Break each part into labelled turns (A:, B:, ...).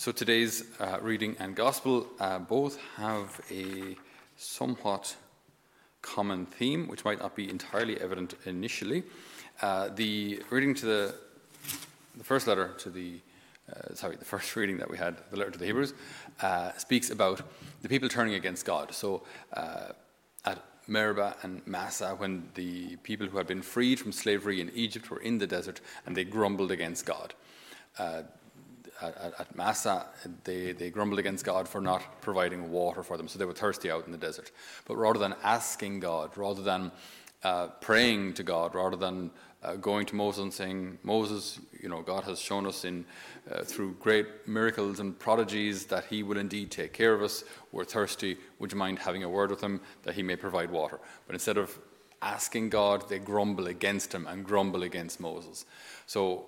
A: So today's uh, reading and gospel uh, both have a somewhat common theme, which might not be entirely evident initially. Uh, the reading to the the first letter to the uh, sorry, the first reading that we had, the letter to the Hebrews, uh, speaks about the people turning against God. So uh, at Meribah and Massah, when the people who had been freed from slavery in Egypt were in the desert and they grumbled against God at, at Massah, they, they grumbled against God for not providing water for them, so they were thirsty out in the desert. But rather than asking God, rather than uh, praying to God, rather than uh, going to Moses and saying, Moses, you know, God has shown us in uh, through great miracles and prodigies that He will indeed take care of us. We're thirsty. Would you mind having a word with Him that He may provide water? But instead of asking God, they grumble against Him and grumble against Moses. So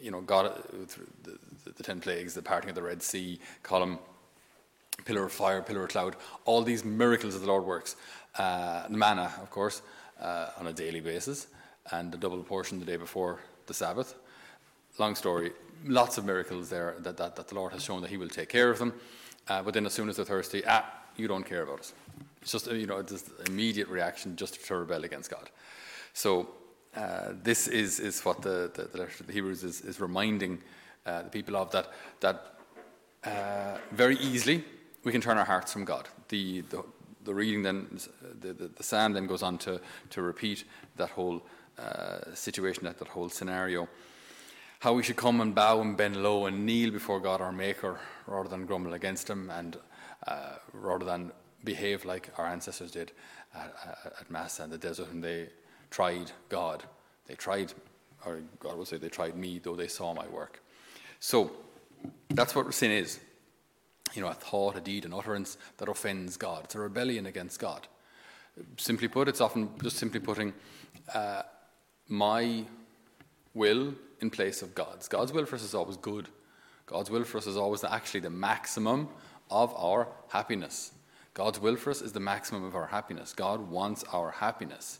A: you know, God, the, the, the, ten plagues, the parting of the Red Sea, column, pillar of fire, pillar of cloud, all these miracles that the Lord works. Uh, the manna, of course, uh, on a daily basis, and the double portion the day before the Sabbath. Long story, lots of miracles there that, that, that the Lord has shown that He will take care of them. Uh, but then as soon as they're thirsty, ah, you don't care about us. It's just, you know, it's immediate reaction just to rebel against God. So uh, this is, is what the, the, the, letter to the Hebrews is, is reminding uh, the people of that, that uh, very easily we can turn our hearts from God. The, the, the reading then, the, the, the, psalm then goes on to, to repeat that whole uh, situation, that, that whole scenario. How we should come and bow and bend low and kneel before God our Maker rather than grumble against Him and uh, rather than behave like our ancestors did at, at, at Mass and the desert when they tried God. They tried, or God will say, they tried me, though they saw my work. So that's what sin is. You know, a thought, a deed, an utterance that offends God. It's a rebellion against God. Simply put, it's often just simply putting uh, my will in place of God's. God's will for us is always good. God's will for us is always actually the maximum of our happiness. God's will for us is the maximum of our happiness. God wants our happiness.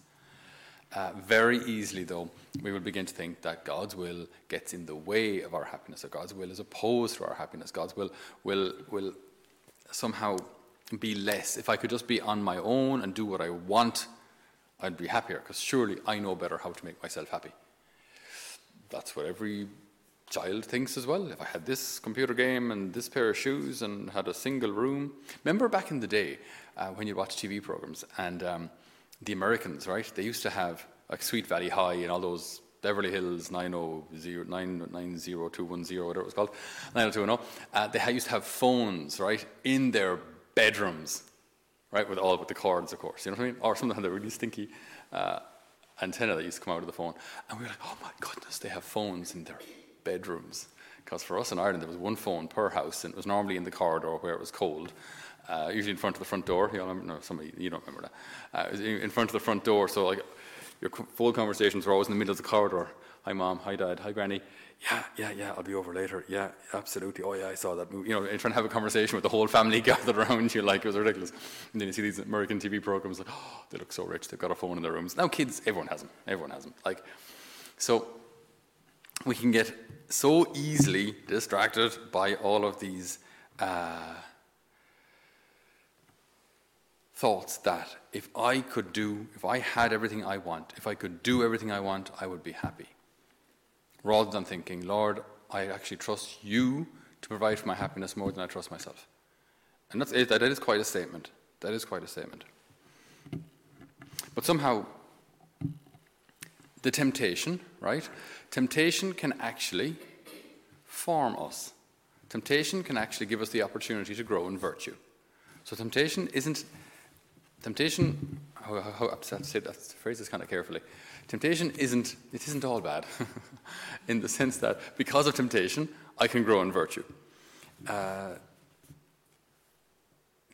A: Uh, very easily, though, we will begin to think that God's will gets in the way of our happiness, or God's will is opposed to our happiness. God's will will will somehow be less. If I could just be on my own and do what I want, I'd be happier, because surely I know better how to make myself happy. That's what every child thinks as well. If I had this computer game and this pair of shoes and had a single room. Remember back in the day uh, when you watch TV programs and um, the Americans, right? They used to have like Sweet Valley High and all those Beverly Hills 90210, 90210, whatever it was called, 90210. Uh, they used to have phones, right, in their bedrooms, right, with all with the cords, of course. You know what I mean? Or something had a really stinky uh, antenna that used to come out of the phone, and we were like, oh my goodness, they have phones in their bedrooms. Because for us in Ireland, there was one phone per house, and it was normally in the corridor where it was cold uh, usually in front of the front door. You? No, somebody you don't remember that. Uh, in front of the front door, so like your full conversations were always in the middle of the corridor. Hi, mom. Hi, dad. Hi, granny. Yeah, yeah, yeah. I'll be over later. Yeah, absolutely. Oh, yeah, I saw that movie. You know, and trying to have a conversation with the whole family gathered around you, like it was ridiculous. And then you see these American TV programs, like, oh, they look so rich. They've got a phone in their rooms. Now, kids, everyone has them. Everyone has them. Like, so we can get so easily distracted by all of these. Uh, thoughts that if I could do, if I had everything I want, if I could do everything I want, I would be happy. Rather than thinking, Lord, I actually trust you to provide for my happiness more than I trust myself. And that's, that is quite a statement. That is quite a statement. But somehow, the temptation, right? Temptation can actually form us. Temptation can actually give us the opportunity to grow in virtue. So temptation isn't temptation, how, how, I say that phrase is kind of carefully. Temptation isn't, it isn't all bad in the sense that because of temptation, I can grow in virtue. Uh,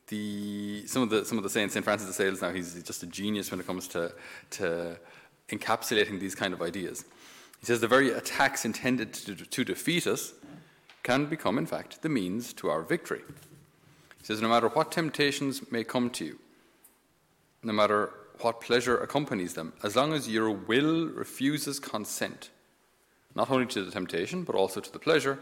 A: the, some, of the, some of the saints, St. Francis de Sales now, he's just a genius when it comes to, to encapsulating these kind of ideas. He says the very attacks intended to, to defeat us can become, in fact, the means to our victory. He says, no matter what temptations may come to you, no matter what pleasure accompanies them, as long as your will refuses consent, not only to the temptation, but also to the pleasure,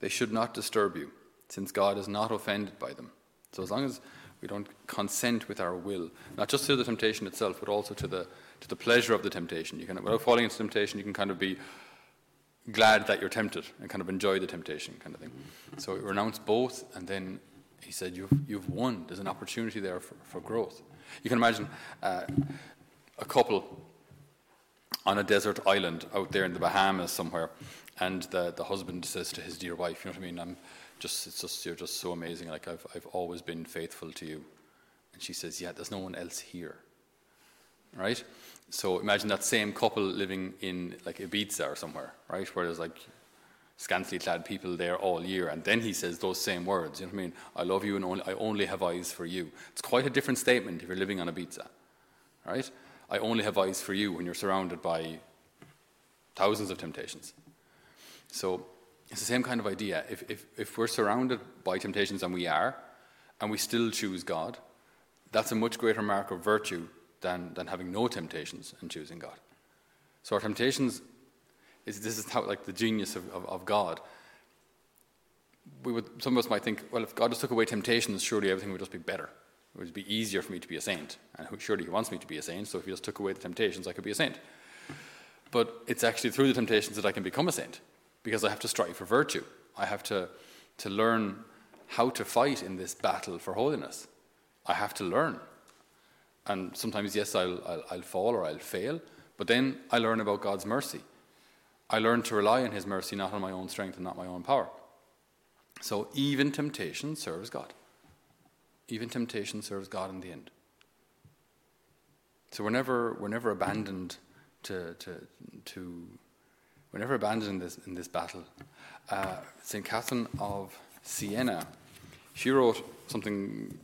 A: they should not disturb you, since God is not offended by them. So as long as we don't consent with our will, not just to the temptation itself, but also to the to the pleasure of the temptation. You can, without falling into temptation, you can kind of be glad that you're tempted and kind of enjoy the temptation, kind of thing. So renounce both, and then he said, "You've you've won. There's an opportunity there for, for growth." You can imagine uh, a couple on a desert island out there in the Bahamas somewhere, and the the husband says to his dear wife, "You know what I mean? I'm just it's just you're just so amazing. Like I've I've always been faithful to you." And she says, "Yeah, there's no one else here." Right? So imagine that same couple living in like Ibiza or somewhere, right, where there's like scantily clad people there all year, and then he says those same words. You know what I mean? I love you, and only, I only have eyes for you. It's quite a different statement if you're living on Ibiza, right? I only have eyes for you when you're surrounded by thousands of temptations. So it's the same kind of idea. If, if, if we're surrounded by temptations, and we are, and we still choose God, that's a much greater mark of virtue than, than having no temptations and choosing God. So our temptations is this is how like the genius of, of, of, God. We would some of us might think, well, if God just took away temptations, surely everything would just be better. It would be easier for me to be a saint. And surely he wants me to be a saint, so if he just took away the temptations, I could be a saint. But it's actually through the temptations that I can become a saint, because I have to strive for virtue. I have to, to learn how to fight in this battle for holiness. I have to learn. And sometimes, yes, I'll, I'll, I'll fall or I'll fail, but then I learn about God's mercy. I learn to rely on His mercy, not on my own strength and not my own power. So even temptation serves God. Even temptation serves God in the end. So we're never, we're never abandoned to, to, to we're never abandoned in this, in this battle. Uh, St. Catherine of Siena, she wrote something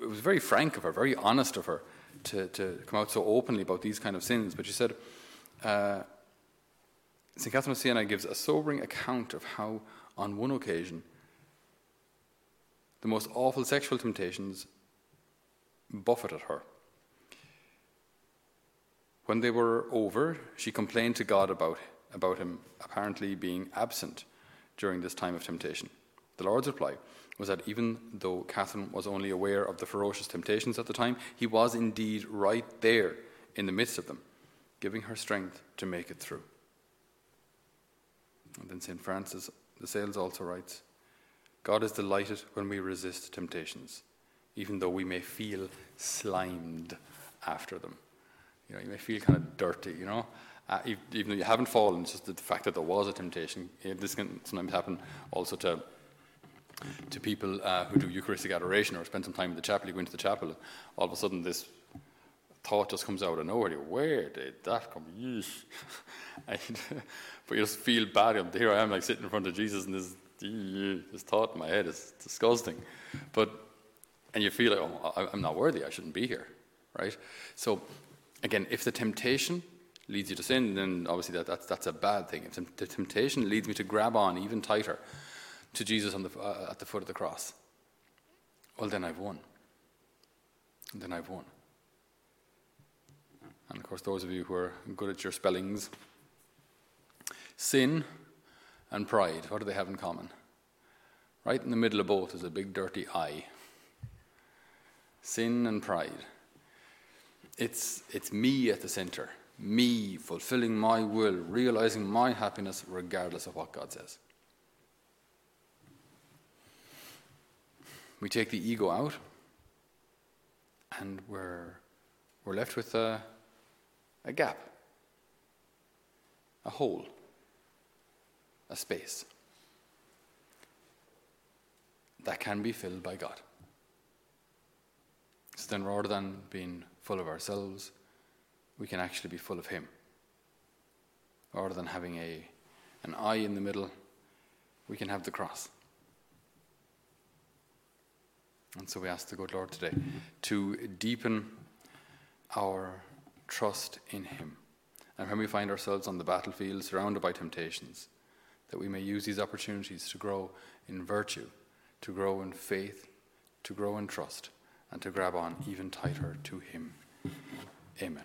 A: it was very frank of her, very honest of her to, to come out so openly about these kind of sins. But she said, uh, St. Catherine of Siena gives a sobering account of how, on one occasion, the most awful sexual temptations buffeted her. When they were over, she complained to God about, about him apparently being absent during this time of temptation. The Lord's reply was that even though Catherine was only aware of the ferocious temptations at the time, he was indeed right there in the midst of them, giving her strength to make it through. And then St. Francis de Sales also writes God is delighted when we resist temptations, even though we may feel slimed after them. You know, you may feel kind of dirty, you know. Uh, even though you haven't fallen, it's just the fact that there was a temptation. This can sometimes happen also to to people uh, who do Eucharistic adoration or spend some time in the chapel. You go into the chapel, all of a sudden this thought just comes out of nowhere. Where did that come? Yeesh. and, but you just feel bad. Here I am, like sitting in front of Jesus, and this this thought in my head is disgusting. But and you feel like, oh, I'm not worthy. I shouldn't be here, right? So again, if the temptation leads you to sin, then obviously that, that's, that's a bad thing. If the temptation leads me to grab on even tighter, to Jesus the, uh, at the foot of the cross, well, then I've won. then I've won. And of course, those of you who are good at your spellings, sin and pride, what do they have in common? Right in the middle of both is a big dirty I. Sin and pride. It's, it's me at the center, me fulfilling my will, realizing my happiness regardless of what God says. we take the ego out, and we're, we're left with a, a gap, a hole, a space that can be filled by God. So then, rather than being full of ourselves, we can actually be full of Him. Rather than having a, an I in the middle, we can have the cross. And so we ask the good Lord today to deepen our trust in Him. And when we find ourselves on the battlefield surrounded by temptations, that we may use these opportunities to grow in virtue, to grow in faith, to grow in trust, and to grab on even tighter to Him. Amen.